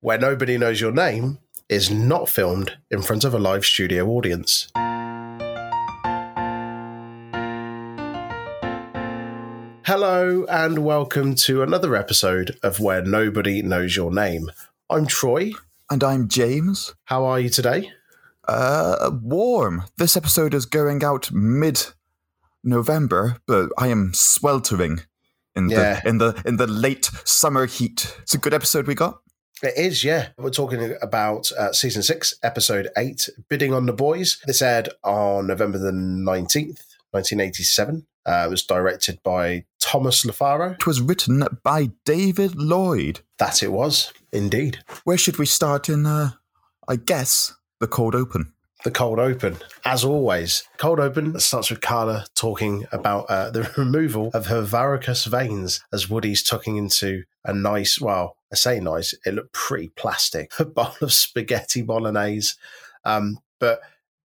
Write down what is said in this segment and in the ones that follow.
where Nobody Knows Your Name is not filmed in front of a live studio audience. Hello, and welcome to another episode of Where Nobody Knows Your Name. I'm Troy. And I'm James. How are you today? Uh, warm. This episode is going out mid November, but I am sweltering in Yeah. the in the in the late summer heat. It's a good episode we got. It is, yeah. We're talking about uh, season six, episode eight, Bidding on the Boys. This aired on November the 19th, 1987. Uh, it was directed by Thomas Lofaro. It was written by David Lloyd. That it was, indeed. Where should we start in uh I guess the cold open. The cold open, as always. Cold open starts with Carla talking about uh, the removal of her varicose veins as Woody's tucking into a nice, well, I say nice, it looked pretty plastic, a bowl of spaghetti bolognese. Um, but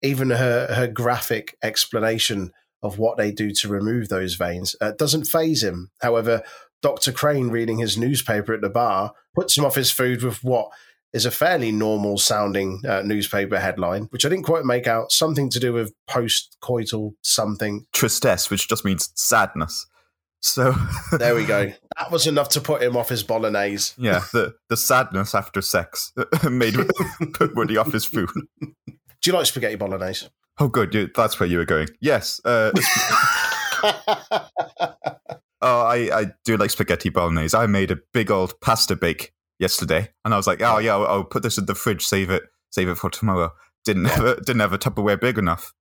even her, her graphic explanation of what they do to remove those veins uh, doesn't phase him. However, Dr. Crane reading his newspaper at the bar puts him off his food with what is a fairly normal sounding uh, newspaper headline, which I didn't quite make out. Something to do with post coital something. Tristesse, which just means sadness. So There we go. That was enough to put him off his bolognese. yeah, the the sadness after sex made put Woody off his food. Do you like spaghetti bolognese? Oh, good. You, that's where you were going. Yes. Uh, Oh, I, I do like spaghetti bolognese. I made a big old pasta bake yesterday, and I was like, oh yeah, I'll, I'll put this in the fridge, save it, save it for tomorrow. Didn't have a, didn't have a Tupperware big enough.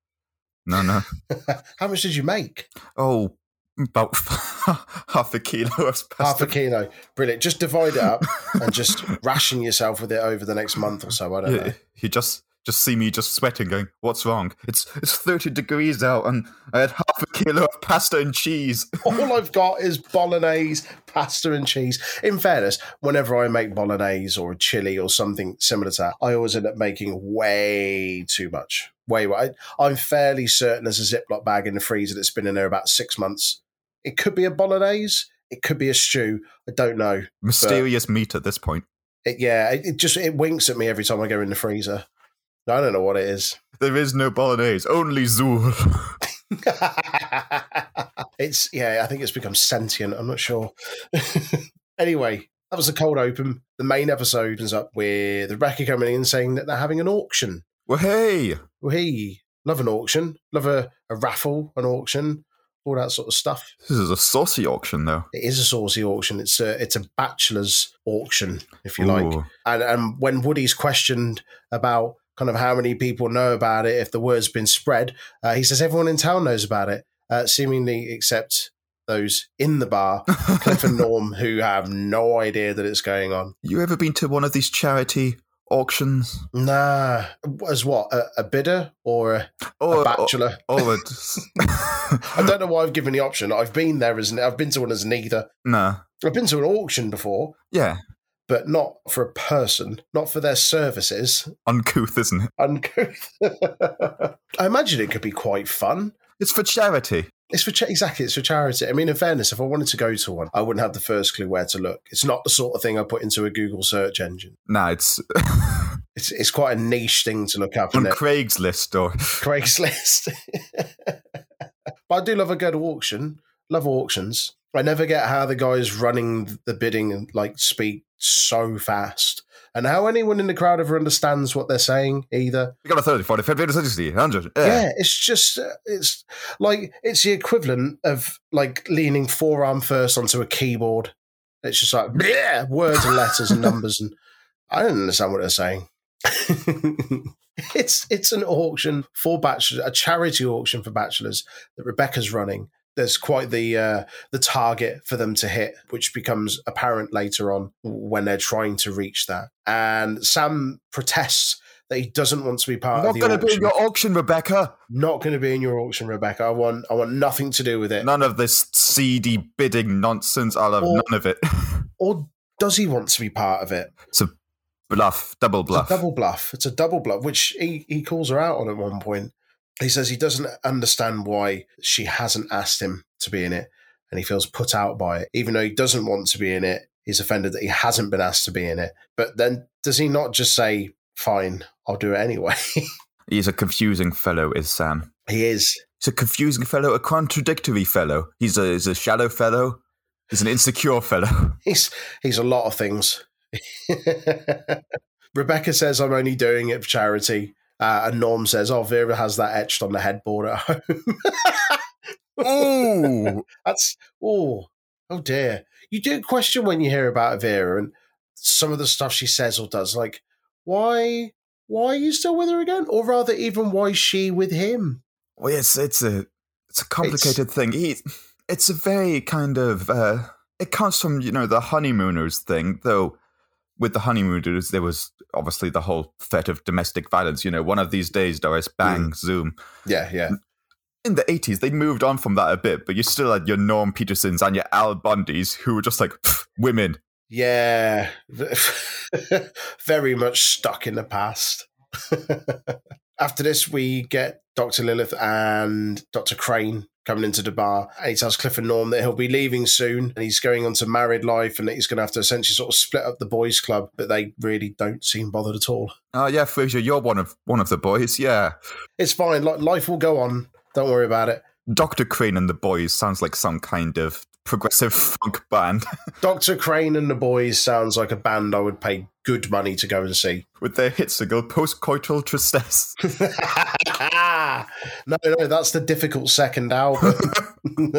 No, no. How much did you make? Oh, about half a kilo of pasta. Half a kilo. Brilliant. Just divide it up and just ration yourself with it over the next month or so. I don't know. You just just see me just sweating, going, "What's wrong? It's it's thirty degrees out, and I had half a kilo of pasta and cheese." All I've got is bolognese, pasta, and cheese. In fairness, whenever I make bolognese or a chili or something similar to that, I always end up making way too much. Way, I, I'm fairly certain there's a Ziploc bag in the freezer that's been in there about six months. It could be a bolognese. It could be a stew. I don't know. Mysterious meat at this point. It, yeah, it, it just it winks at me every time I go in the freezer. I don't know what it is. There is no bolognese, only Zuul. it's yeah, I think it's become sentient. I'm not sure. anyway, that was the cold open. The main episode opens up with the Rebecca coming in saying that they're having an auction. well, hey, Well, hey, love an auction, love a, a raffle, an auction, all that sort of stuff. this is a saucy auction, though. It is a saucy auction. It's a it's a bachelor's auction, if you like. And and when Woody's questioned about kind of how many people know about it, if the word's been spread, uh, he says everyone in town knows about it, uh, seemingly except those in the bar, Cliff and Norm, who have no idea that it's going on. You ever been to one of these charity auctions? Nah, as what a, a bidder or a, Or, a bachelor? or, it's- I don't know why I've given the option. I've been there as I've been to one as neither. nah. I've been to an auction before, Yeah, but not for a person, not for their services. uncouth, isn't it? Uncouth. I imagine it could be quite fun. It's for charity. It's for cha- exactly. It's for charity. I mean, in fairness, if I wanted to go to one, I wouldn't have the first clue where to look. It's not the sort of thing I put into a Google search engine. Nah, it's It's it's quite a niche thing to look up. on? Craigslist or Craigslist. but I do love a good auction. Love auctions. I never get how the guys running the bidding like speak so fast, and how anyone in the crowd ever understands what they're saying either. we got a 30, 40, 50, 60, 100. Yeah, it's just uh, it's like it's the equivalent of like leaning forearm first onto a keyboard. It's just like bleh, words and letters and numbers, and I don't understand what they're saying. it's it's an auction for bachelors, a charity auction for bachelors that Rebecca's running. There's quite the uh, the target for them to hit, which becomes apparent later on when they're trying to reach that. And Sam protests that he doesn't want to be part Not of the going to be in your auction, Rebecca. not going to be in your auction, Rebecca. I want I want nothing to do with it. None of this seedy bidding nonsense. I'll have Or- none of it. Or does he want to be part of it? it's a bluff, double It's bluff. a double bluff. It's a double bluff, which he, he calls her out on at one point. He says he doesn't understand why she hasn't asked him to be in it, and he feels put out by it. Even though he doesn't want to be in it, he's offended that he hasn't been asked to be in it. But then does he not just say, "Fine, I'll do it anyway"? He's a confusing fellow, is Sam. he is. He's a confusing fellow, a contradictory fellow. He's a, he's a shallow fellow. He's an insecure fellow. He's he's a lot of things. Rebecca says, "I'm only doing it for charity," uh, and Norm says, "Oh, Vera has that etched on the headboard at home." Ooh. That's oh oh dear. You do question when you hear about Vera and some of the stuff she says or does. Like, why why are you still with her again? Or rather, even why is she with him? Well, it's it's a it's a complicated thing. He, it's a very kind of uh, it comes from you know the honeymooners thing, though. With the honeymooners, there was obviously the whole threat of domestic violence. You know, one of these days, Doris, mm. bang, zoom. Yeah, yeah. In the eighties, they moved on from that a bit, but you still had your Norm Petersons and your Al Bundys who were just like women. Yeah. Very much stuck in the past. After this, we get Dr. Lilith and Dr. Crane coming into the bar. And he tells Cliff and Norm that he'll be leaving soon and he's going on to married life and that he's going to have to essentially sort of split up the boys' club, but they really don't seem bothered at all. Oh yeah, Frasier, you're one of one of the boys. Yeah, It's fine. Like, life will go on. Don't worry about it. Doctor Crane and the boys sounds like some kind of progressive funk band Dr. Crane and the boys sounds like a band I would pay good money to go and see. with their hit single "Postcoital Tristesse." Ah. no, no, that's the difficult second album.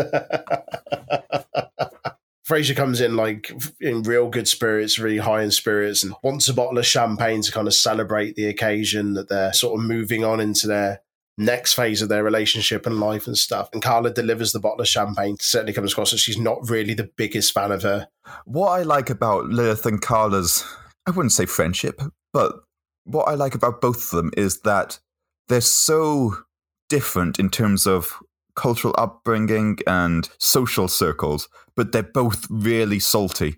Frasier comes in like in real good spirits, really high in spirits, and wants a bottle of champagne to kind of celebrate the occasion that they're sort of moving on into their next phase of their relationship and life and stuff. And Carla delivers the bottle of champagne. Certainly comes across that she's not really the biggest fan of her. What I like about Lilith and Carla's, I wouldn't say friendship, but what I like about both of them is that they're so different in terms of cultural upbringing and social circles, but they're both really salty.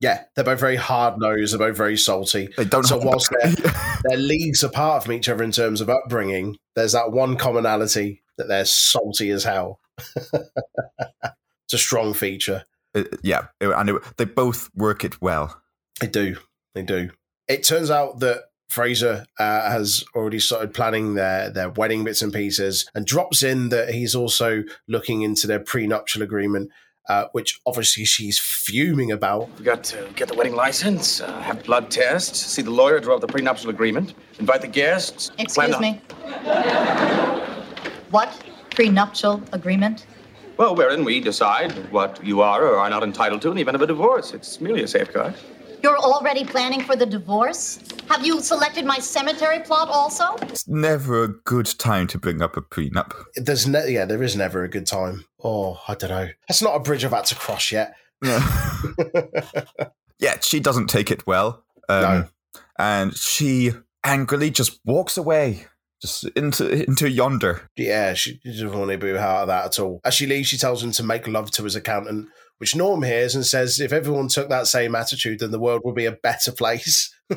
Yeah, they're both very hard nosed. They're both very salty. They don't So whilst back. they're leagues apart from each other in terms of upbringing, there's that one commonality that they're salty as hell. it's a strong feature. Uh, yeah, and it, they both work it well. They do. They do. It turns out that Frasier uh, has already started planning their, their wedding bits and pieces and drops in that he's also looking into their prenuptial agreement, uh, which obviously she's fuming about. We got to get the wedding license, uh, have blood tests, see the lawyer, draw up the prenuptial agreement, invite the guests. Excuse the- me. What? Prenuptial agreement? Well, wherein we decide what you are or are not entitled to in the event of a divorce. It's merely a safeguard. You're already planning for the divorce? Have you selected my cemetery plot also? It's never a good time to bring up a prenup. There's ne- yeah, there is never a good time. Oh, I don't know. That's not a bridge I've had to cross yet. yeah, she doesn't take it well. Um, No. And she angrily just walks away, just into into yonder. Yeah, she doesn't want to be out of that at all. As she leaves, she tells him to make love to his accountant, which Norm hears and says, if everyone took that same attitude, then the world would be a better place.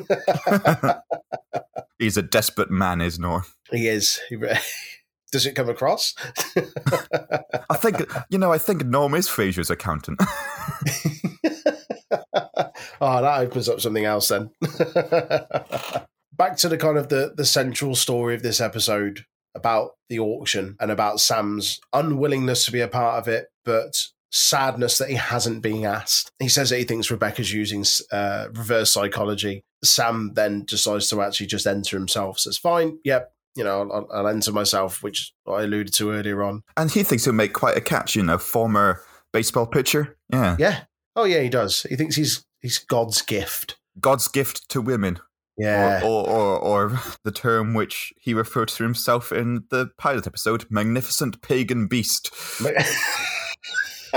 He's a desperate man, is Norm. He is. He re- Does it come across? I think you know. I think Norm is Frasier's accountant. oh, that opens up something else then. Back to the kind of the, the central story of this episode about the auction and about Sam's unwillingness to be a part of it, but sadness that he hasn't been asked. He says that he thinks Rebecca's using uh, reverse psychology. Sam then decides to actually just enter himself. Says, "Fine, yep, you know, I'll, I'll enter myself," which I alluded to earlier on. and he thinks he'll make quite a catch. You know, former baseball pitcher. Yeah, Yeah. Oh yeah, he does. He thinks he's he's God's gift. God's gift to women. Yeah. Or, or, or, or the term which he referred to himself in the pilot episode, magnificent pagan beast.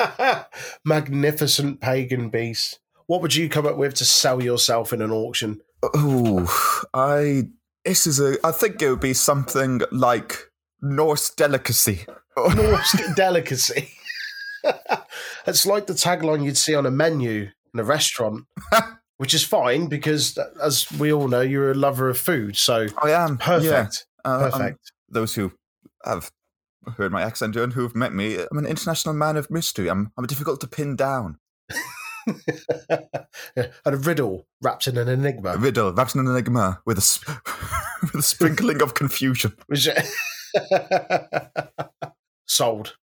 Magnificent pagan beast. What would you come up with to sell yourself in an auction? Oh, I. This is a. I think it would be something like Norse delicacy. Norse delicacy. it's like the tagline you'd see on a menu in a restaurant, which is fine because, as we all know, you're a lover of food. So I am perfect. Yeah. Uh, um, Perfect. those who have heard my accent and who have met me, I'm an international man of mystery. I'm I'm difficult to pin down. and a riddle wrapped in an A enigma. riddle wrapped in an enigma with a with a sprinkling of confusion. Sold.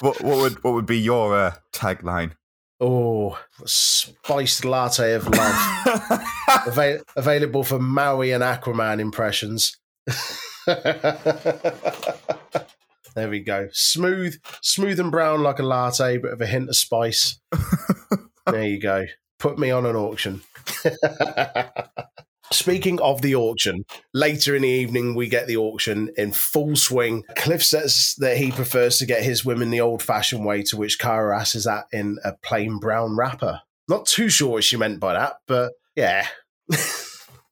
What what would what would be your uh, tagline? oh, spiced latte of love. Avail- available for Maui and Aquaman impressions. there we go. Smooth, smooth and brown like a latte, but with a hint of spice. there you go. Put me on an auction. Speaking of the auction, later in the evening we get the auction in full swing. Cliff says that he prefers to get his women the old-fashioned way, to which Carla asks is that in a plain brown wrapper. Not too sure what she meant by that, but yeah.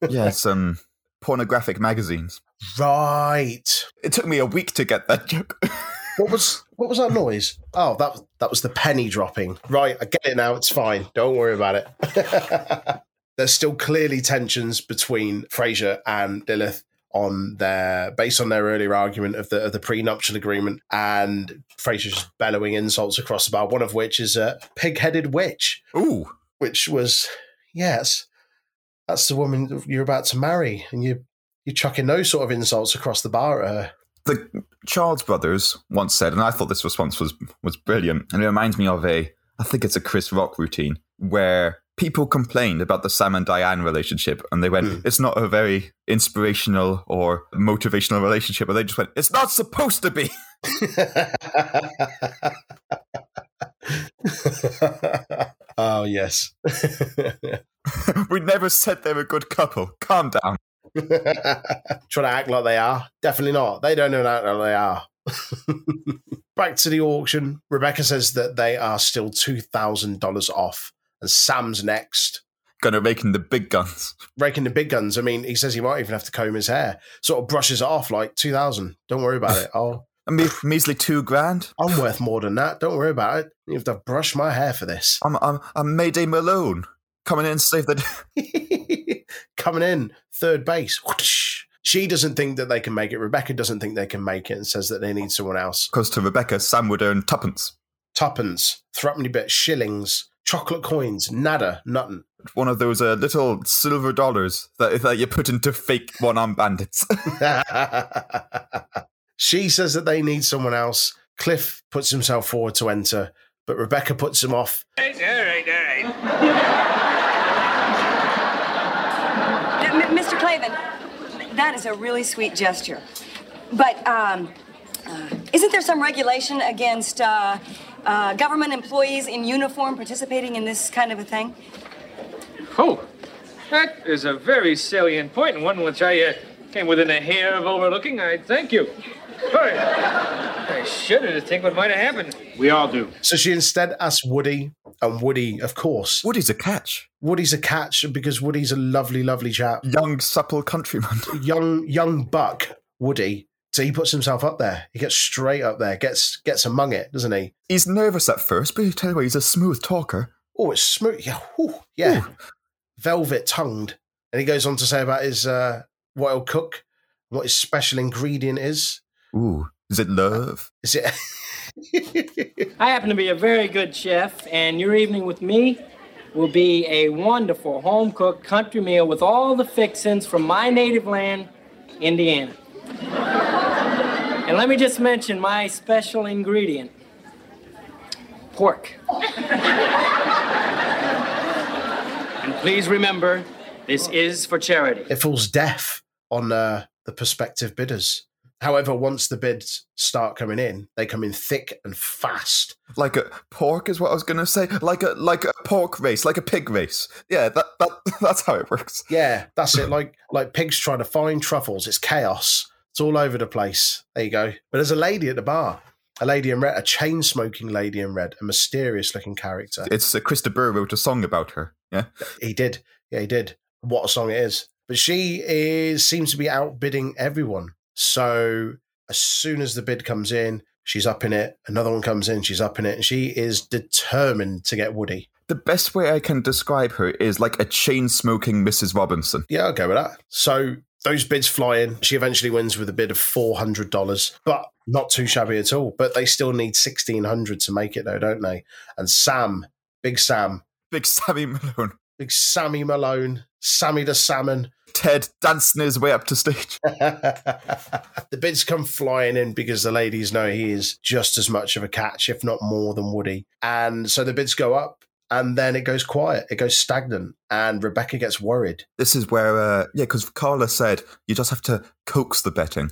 yeah, some pornographic magazines. Right. It took me a week to get that joke. What was what was that noise? Oh, that that was the penny dropping. Right, I get it now. It's fine. Don't worry about it. There's still clearly tensions between Frasier and Lilith on their based on their earlier argument of the of the prenuptial agreement, and Frasier's just bellowing insults across the bar. One of which is a pig-headed witch, Ooh, which was yes, that's the woman you're about to marry, and you you're chucking those sort of insults across the bar at her. the Charles brothers once said, and I thought this response was was brilliant, and it reminds me of a, I think it's a Chris Rock routine where people complained about the Sam and Diane relationship, and they went, Hmm. "It's not a very inspirational or motivational relationship," and they just went, "It's not supposed to be." oh yes. we never said they're a good couple. Calm down. Trying to act like they are. Definitely not. They don't know act like they are. Back to the auction. Rebecca says that they are still two thousand dollars off, and Sam's next. Gonna rake in the big guns. Raking the big guns. I mean, he says he might even have to comb his hair. Sort of brushes it off like two thousand. Don't worry about it. I'll, A me- measly two grand. I'm worth more than that. Don't worry about it. You have to brush my hair for this. I'm I'm I'm Mayday Malone coming in to save the. day. Coming in third base. Whoosh. She doesn't think that they can make it. Rebecca doesn't think they can make it and says that they need someone else. Because to Rebecca, Sam would earn tuppence. Tuppence, threepenny bit, shillings, chocolate coins, nada, nothing. One of those uh, little silver dollars that that you put into fake one-armed bandits. she says that they need someone else. Cliff puts himself forward to enter, but Rebecca puts him off. All right, all right, all right. M- Mr. Clavin, that is a really sweet gesture. But um, uh, isn't there some regulation against uh, uh, government employees in uniform participating in this kind of a thing? Oh, that is a very salient point, and one which I uh, came within a hair of overlooking. I thank you. Boy, I shudder to think what might have happened. We all do. So she instead asks Woody, and Woody, of course, Woody's a catch. Woody's a catch because Woody's a lovely, lovely chap. Young, supple countryman. young young buck Woody. So he puts himself up there. He gets straight up there. Gets gets among it, doesn't he? He's nervous at first, but you tell you what, he's a smooth talker. Oh, it's smooth. Yeah, whew, yeah. Velvet tongued. And he goes on to say about his uh, what he'll cook, what his special ingredient is. Ooh, is it love? Is it? I happen to be a very good chef, and your evening with me will be a wonderful home cooked country meal with all the fixings from my native land, Indiana. and let me just mention my special ingredient pork. and please remember, this is for charity. it falls deaf on uh, the prospective bidders. However, once the bids start coming in, they come in thick and fast. Like a pork is what I was gonna say. Like a like a pork race, like a pig race. Yeah, that, that that's how it works. Yeah, that's it. Like like pigs trying to find truffles. It's chaos. It's all over the place. There you go. But there's a lady at the bar. A lady in red, a chain smoking lady in red, a mysterious looking character. It's uh, Chris de Burgh wrote a song about her. Yeah, He did. Yeah, he did. What a song it is. But she is seems to be outbidding everyone. So as soon as the bid comes in, she's up in it. Another one comes in, she's up in it, and she is determined to get Woody. the best way I can describe her is like a chain smoking Mrs. Robinson. Yeah, I'll go with that. So those bids fly in. She eventually wins with a bid of four hundred dollars, but not too shabby at all. But they still need sixteen hundred to make it, though, don't they? And Sam Big Sam, Big Sammy Malone. Big Sammy Malone, Sammy the Salmon. Ted dancing his way up to stage. the bids come flying in because the ladies know he is just as much of a catch, if not more than Woody. And so the bids go up and then it goes quiet, it goes stagnant, and Rebecca gets worried. This is where, uh, yeah, because Carla said you just have to coax the betting.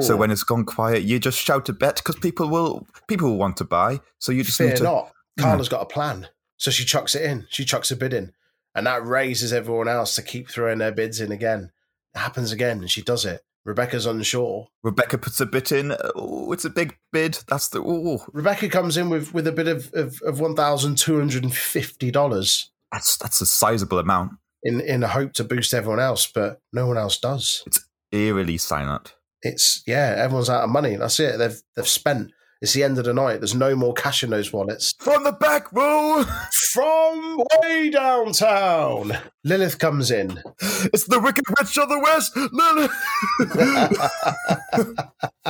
So when it's gone quiet, you just shout a bet because people will people will want to buy. So you just Fear need to. not, Carla's got a plan. So she chucks it in, she chucks a bid in, and that raises everyone else to keep throwing their bids in again. It happens again, and she does it. Rebecca's unsure. Rebecca puts a bit in. Oh, it's a big bid. That's the. Oh, Rebecca comes in with, with a bid of, of, of $1,250 that's that's a sizable amount. in, in a hope to boost everyone else, but no one else does. It's eerily silent. It's, yeah, everyone's out of money. That's it. They've, they've spent. It's the end of the night. There's no more cash in those wallets. From the back row, From way downtown, Lilith comes in. it's the wicked witch of the west. Lily.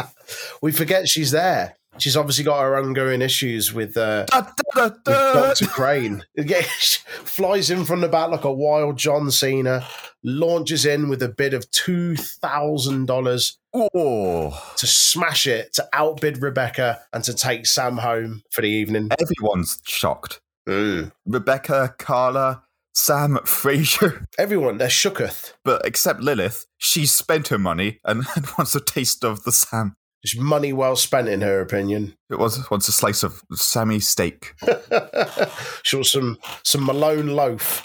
we forget she's there. She's obviously got her ongoing issues with, uh, Da, da, da, with. Dr. Crane. Yeah, she flies in from the back like a wild John Cena, launches in with a bid of $2,000 Oh, to smash it, to outbid Rebecca, and to take Sam home for the evening. everyone's shocked. Mm. Rebecca, Carla, Sam, Frasier, Everyone, they're shooketh. but except Lilith, she's spent her money and, and wants a taste of the Sam. It's money well spent, in her opinion. It was wants a slice of Sammy steak. she wants some, some Malone loaf.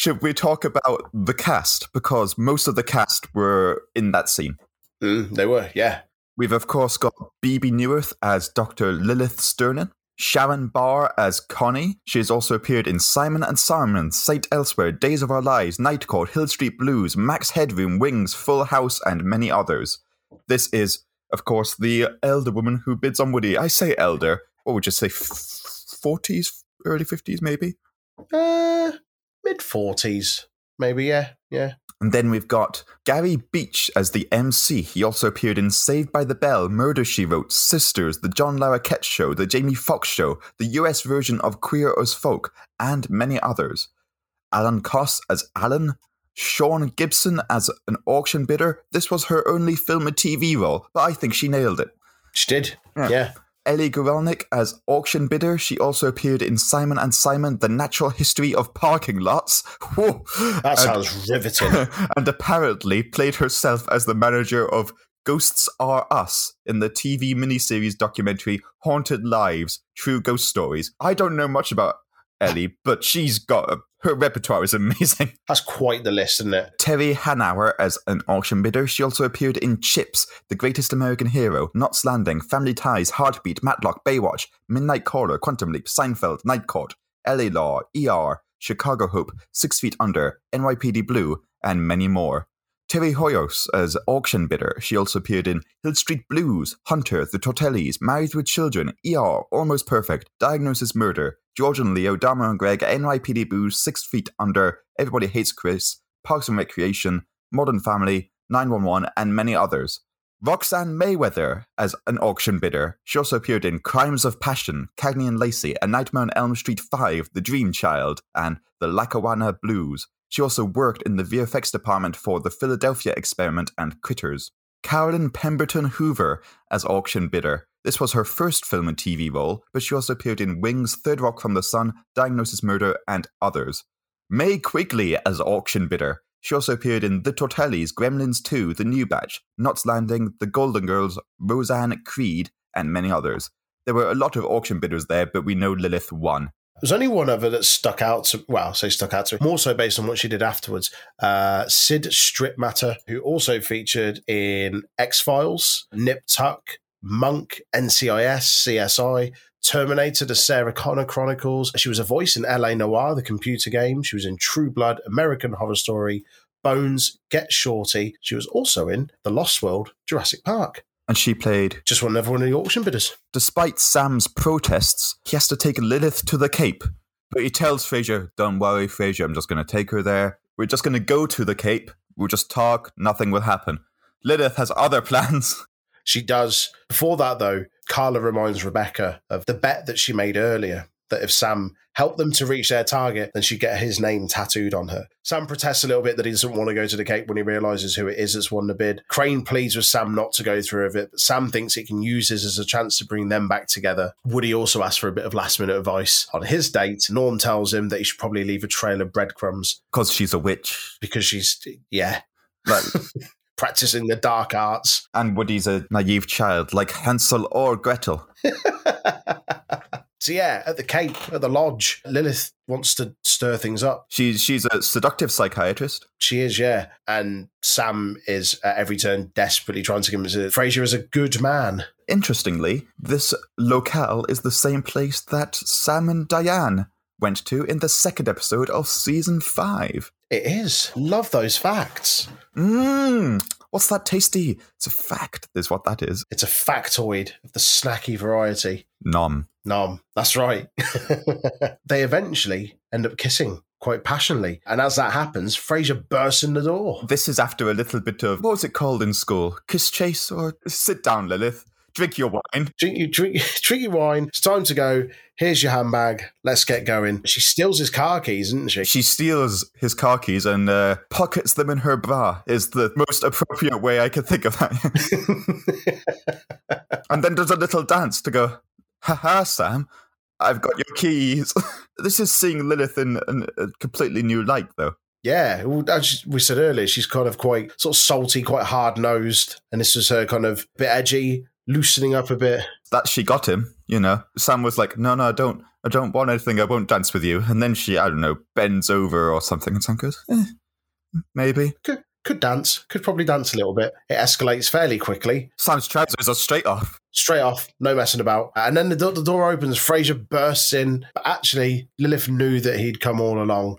Should we talk about the cast? Because most of the cast were in that scene. Mm, they were, yeah. We've of course got Bebe Neuwirth as Dr. Lilith Sternin, Sharon Barr as Connie. She has also appeared in Simon and Simon, St. Elsewhere, Days of Our Lives, Night Court, Hill Street Blues, Max Headroom, Wings, Full House, and many others. This is, of course, the elder woman who bids on Woody. I say elder. What would you say? Forties, early fifties, maybe. Uh, Mid 40s, maybe, yeah, yeah. And then we've got Gary Beach as the MC. He also appeared in Saved by the Bell, Murder She Wrote, Sisters, The John Larroquette Show, The Jamie Foxx Show, the US version of Queer as Folk, and many others. Alan Koss as Alan, Sean Gibson as an auction bidder. This was her only film and TV role, but I think she nailed it. She did, Yeah. yeah. Ellie Gorelnik as auction bidder. She also appeared in Simon and Simon: The Natural History of Parking Lots. Whoa. That And- sounds riveting. and apparently played herself as the manager of Ghosts Are Us in the TV miniseries documentary Haunted Lives True Ghost Stories. I don't know much about Ellie, but she's got a, her repertoire is amazing. That's quite the list, isn't it? Terry Hanauer as an auction bidder. She also appeared in Chips, The Greatest American Hero, Knots Landing, Family Ties, Heartbeat, Matlock, Baywatch, Midnight Caller, Quantum Leap, Seinfeld, Night Court, LA Law, ER, Chicago Hope, Six Feet Under, NYPD Blue, and many more. Terry Hoyos as auction bidder. She also appeared in Hill Street Blues, Hunter, The Tortellis, Married with Children, ER, Almost Perfect, Diagnosis Murder, George and Leo, Dharma and Greg, NYPD Blues, Six Feet Under, Everybody Hates Chris, Parks and Recreation, Modern Family, 911, and many others. Roxanne Mayweather as an auction bidder. She also appeared in Crimes of Passion, Cagney and Lacey, A Nightmare on Elm Street 5, The Dream Child, and The Lackawanna Blues. She also worked in the VFX department for The Philadelphia Experiment and Critters. Carolyn Pemberton Hoover as auction bidder. This was her first film and TV role, but she also appeared in Wings, Third Rock from the Sun, Diagnosis Murder, and others. May Quigley as auction bidder. She also appeared in The Tortellis, Gremlins 2, The New Batch, Knots Landing, The Golden Girls, Roseanne Creed, and many others. There were a lot of auction bidders there, but we know Lilith won. There's only one other that stuck out to, well, say stuck out to, more so based on what she did afterwards. Uh, Cyd Strittmatter, who also featured in X Files, Nip Tuck, Monk, NCIS, CSI, Terminator, The Sarah Connor Chronicles. She was a voice in LA Noire, the computer game. She was in True Blood, American Horror Story, Bones, Get Shorty. She was also in The Lost World, Jurassic Park. And she played Just one another one of the auction bidders. Despite Sam's protests, he has to take Lilith to the Cape. But he tells Frasier, Don't worry, Frasier, I'm just going to take her there. We're just going to go to the Cape. We'll just talk. Nothing will happen. Lilith has other plans. She does. Before that, though, Carla reminds Rebecca of the bet that she made earlier that if Sam helped them to reach their target, then she'd get his name tattooed on her. Sam protests a little bit that he doesn't want to go to the Cape when he realizes who it is that's won the bid. Crane pleads with Sam not to go through with it, but Sam thinks he can use this as a chance to bring them back together. Woody also asks for a bit of last minute advice. On his date, Norm tells him that he should probably leave a trail of breadcrumbs Because she's a witch. because she's, yeah, Like, practicing the dark arts. and Woody's a naive child, like Hansel or Gretel. So yeah, at the Cape, at the lodge, Lilith wants to stir things up. She's she's a seductive psychiatrist. She is, yeah. And Sam is at every turn desperately trying to convince her. Frasier is a good man. Interestingly, this locale is the same place that Sam and Diane went to in the second episode of season five. It is. Love those facts. Mmm, what's that tasty? It's a fact, is what that is. It's a factoid of the snacky variety. Nom. Nom, that's right. they eventually end up kissing quite passionately. And as that happens, Frasier bursts in the door. This is after a little bit of what was it called in school? Kiss chase or sit down, Lilith. Drink your wine. Drink you drink drink your wine. It's time to go. Here's your handbag. Let's get going. She steals his car keys, isn't she? She steals his car keys and uh, pockets them in her bra. Is the most appropriate way I could think of that. and then does a little dance to go, Ha ha, Sam, I've got your keys. this is seeing Lilith in, in a completely new light, though. Yeah, as we said earlier, she's kind of quite sort of salty, quite hard nosed, and this is her kind of bit edgy, loosening up a bit. That she got him, you know. Sam was like, no, no, I don't, I don't want anything. I won't dance with you. And then she, I don't know, bends over or something, and Sam goes, eh, maybe. Could, could dance, could probably dance a little bit. It escalates fairly quickly, Sam's trousers are straight off. straight off, no messing about. And then the, do- the door opens, Frasier bursts in, but actually Lilith knew that he'd come all along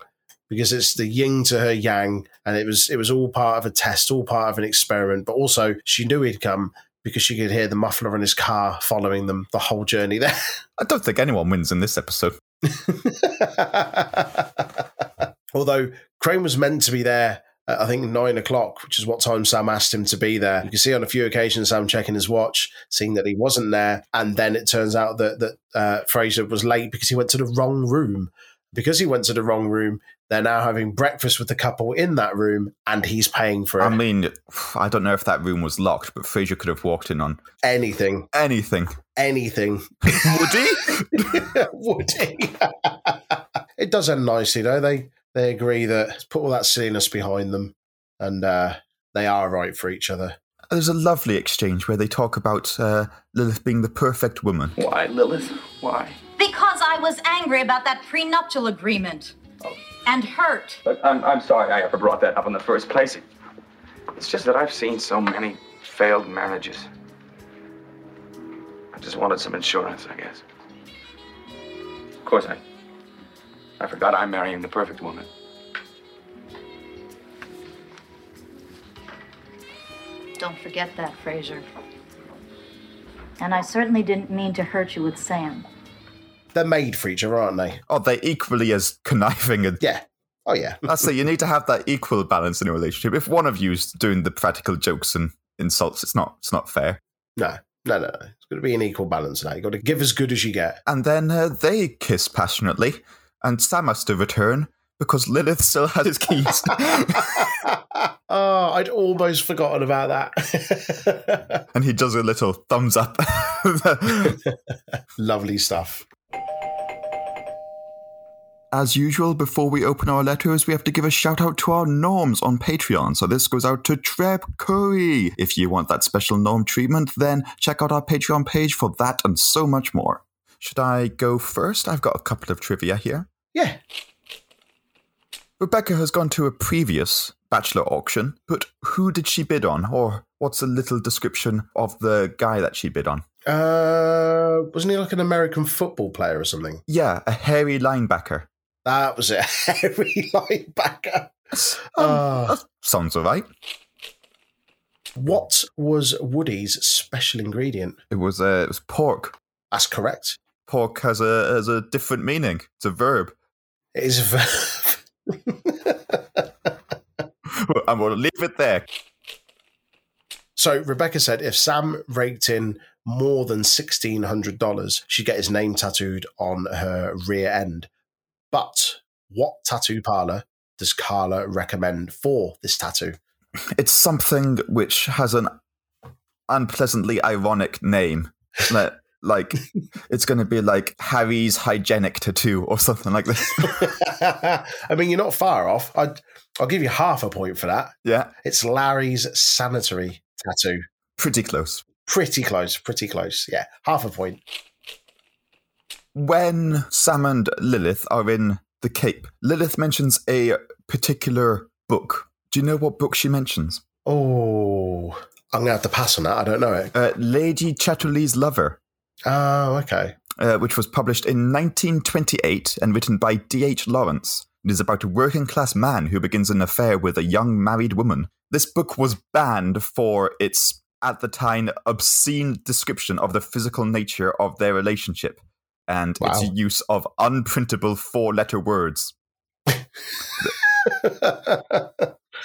because it's the yin to her yang, and it was it was all part of a test, all part of an experiment. But also, she knew he'd come because she could hear the muffler in his car following them the whole journey there. I don't think anyone wins in this episode. Although Crane was meant to be there at, I think, nine o'clock, which is what time Sam asked him to be there. You can see on a few occasions Sam checking his watch, seeing that he wasn't there. And then it turns out that, that uh, Frasier was late because he went to the wrong room. Because he went to the wrong room, they're now having breakfast with the couple in that room and he's paying for it. I mean, I don't know if that room was locked, but Frasier could have walked in on anything, anything. anything. Woody? Woody. it does end nicely though. They they agree that put all that silliness behind them, and uh, they are right for each other. There's a lovely exchange where they talk about uh, Lilith being the perfect woman. Why, Lilith? Why? Because I was angry about that prenuptial agreement. And hurt. But I'm, I'm sorry I ever brought that up in the first place. It's just that I've seen so many failed marriages. I just wanted some insurance, I guess. Of course, I. I forgot I'm marrying the perfect woman. Don't forget that, Frasier. And I certainly didn't mean to hurt you with Sam. They're made for each other, aren't they? Oh, they're equally as conniving and. Yeah. Oh yeah. That's it. You need to have that equal balance in a relationship. If one of you's doing the practical jokes and insults, it's not. It's not fair. No, no, no. no. It's got to be an equal balance now. You've got to give as good as you get. And then uh, they kiss passionately, and Sam has to return because Lilith still has his keys. oh, I'd almost forgotten about that. and he does a little thumbs up. Lovely stuff. As usual, before we open our letters, we have to give a shout out to our norms on Patreon. So this goes out to Treb Curry. If you want that special norm treatment, then check out our Patreon page for that and so much more. Should I go first? I've got a couple of trivia here. Yeah. Rebecca has gone to a previous Bachelor auction, but who did she bid on? Or what's a little description of the guy that she bid on? Uh, wasn't he like an American football player or something? Yeah, a hairy linebacker. That was it. Harry linebacker. Um, that sounds all right. What was Woody's special ingredient? It was uh, it was pork. That's correct. Pork has a has a different meaning. It's a verb. It is a verb. I'm going to leave it there. So Rebecca said if Sam raked in more than $1,600, she'd get his name tattooed on her rear end. But what tattoo parlor does Carla recommend for this tattoo? It's something which has an unpleasantly ironic name. Like, like it's going to be like Harry's hygienic tattoo or something like this. I mean, you're not far off. I'd, I'll give you half a point for that. yeah, It's Larry's sanitary tattoo. pretty close. Pretty close, pretty close. Yeah, half a point. When Sam and Lilith are in the Cape, Lilith mentions a particular book. Do you know what book she mentions? Oh, I'm going to have to pass on that. I don't know it. Uh, Lady Chatterley's Lover. Oh, okay. uh, which was published in 1928 and written by D.H. Lawrence. It is about a working class man who begins an affair with a young married woman. This book was banned for its, at the time, obscene description of the physical nature of their relationship and its use of unprintable four letter words.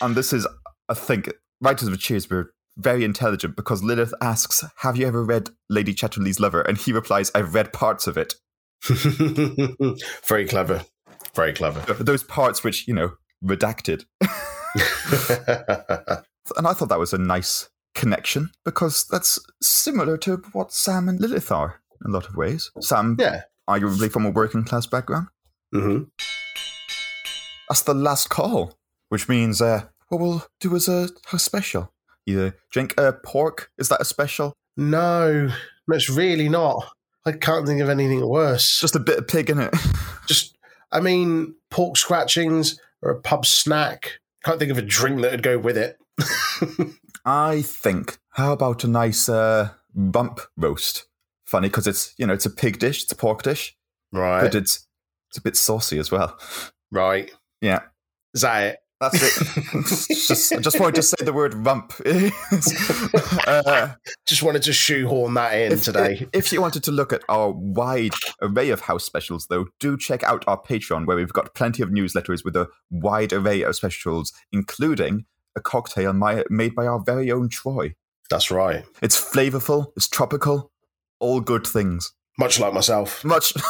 And this is, I think, writers of Cheers were very intelligent because Lilith asks, Have you ever read Lady Chatterley's Lover? And he replies, I've read parts of it. Very clever. Very clever. those parts which you know redacted and i thought that was a nice connection because that's similar to what sam and lilith are in a lot of ways sam yeah. arguably from a working class background hmm that's the last call which means uh what we'll do is a, a special either drink a pork is that a special No, it's really not. I can't think of anything worse. just a bit of pig in it Just, I mean, pork scratchings or a pub snack. Can't think of a drink that would go with it. i think how about a nice uh bump roast funny because it's you know it's a pig dish it's a pork dish right. but it's it's a bit saucy as well. right. Yeah, Is that it? that's it. just, I just wanted to say the word rump. uh, Just wanted to shoehorn that in if, today. if you wanted to look at our wide array of house specials, though, do check out our Patreon, where we've got plenty of newsletters with a wide array of specials, including a cocktail my, made by our very own Troy. That's right. It's flavorful, it's tropical, all good things. Much like myself. Much.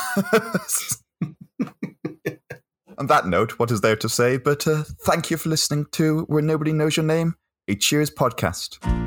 On that note, what is there to say? But uh, thank you for listening to Where Nobody Knows Your Name, a Cheers podcast.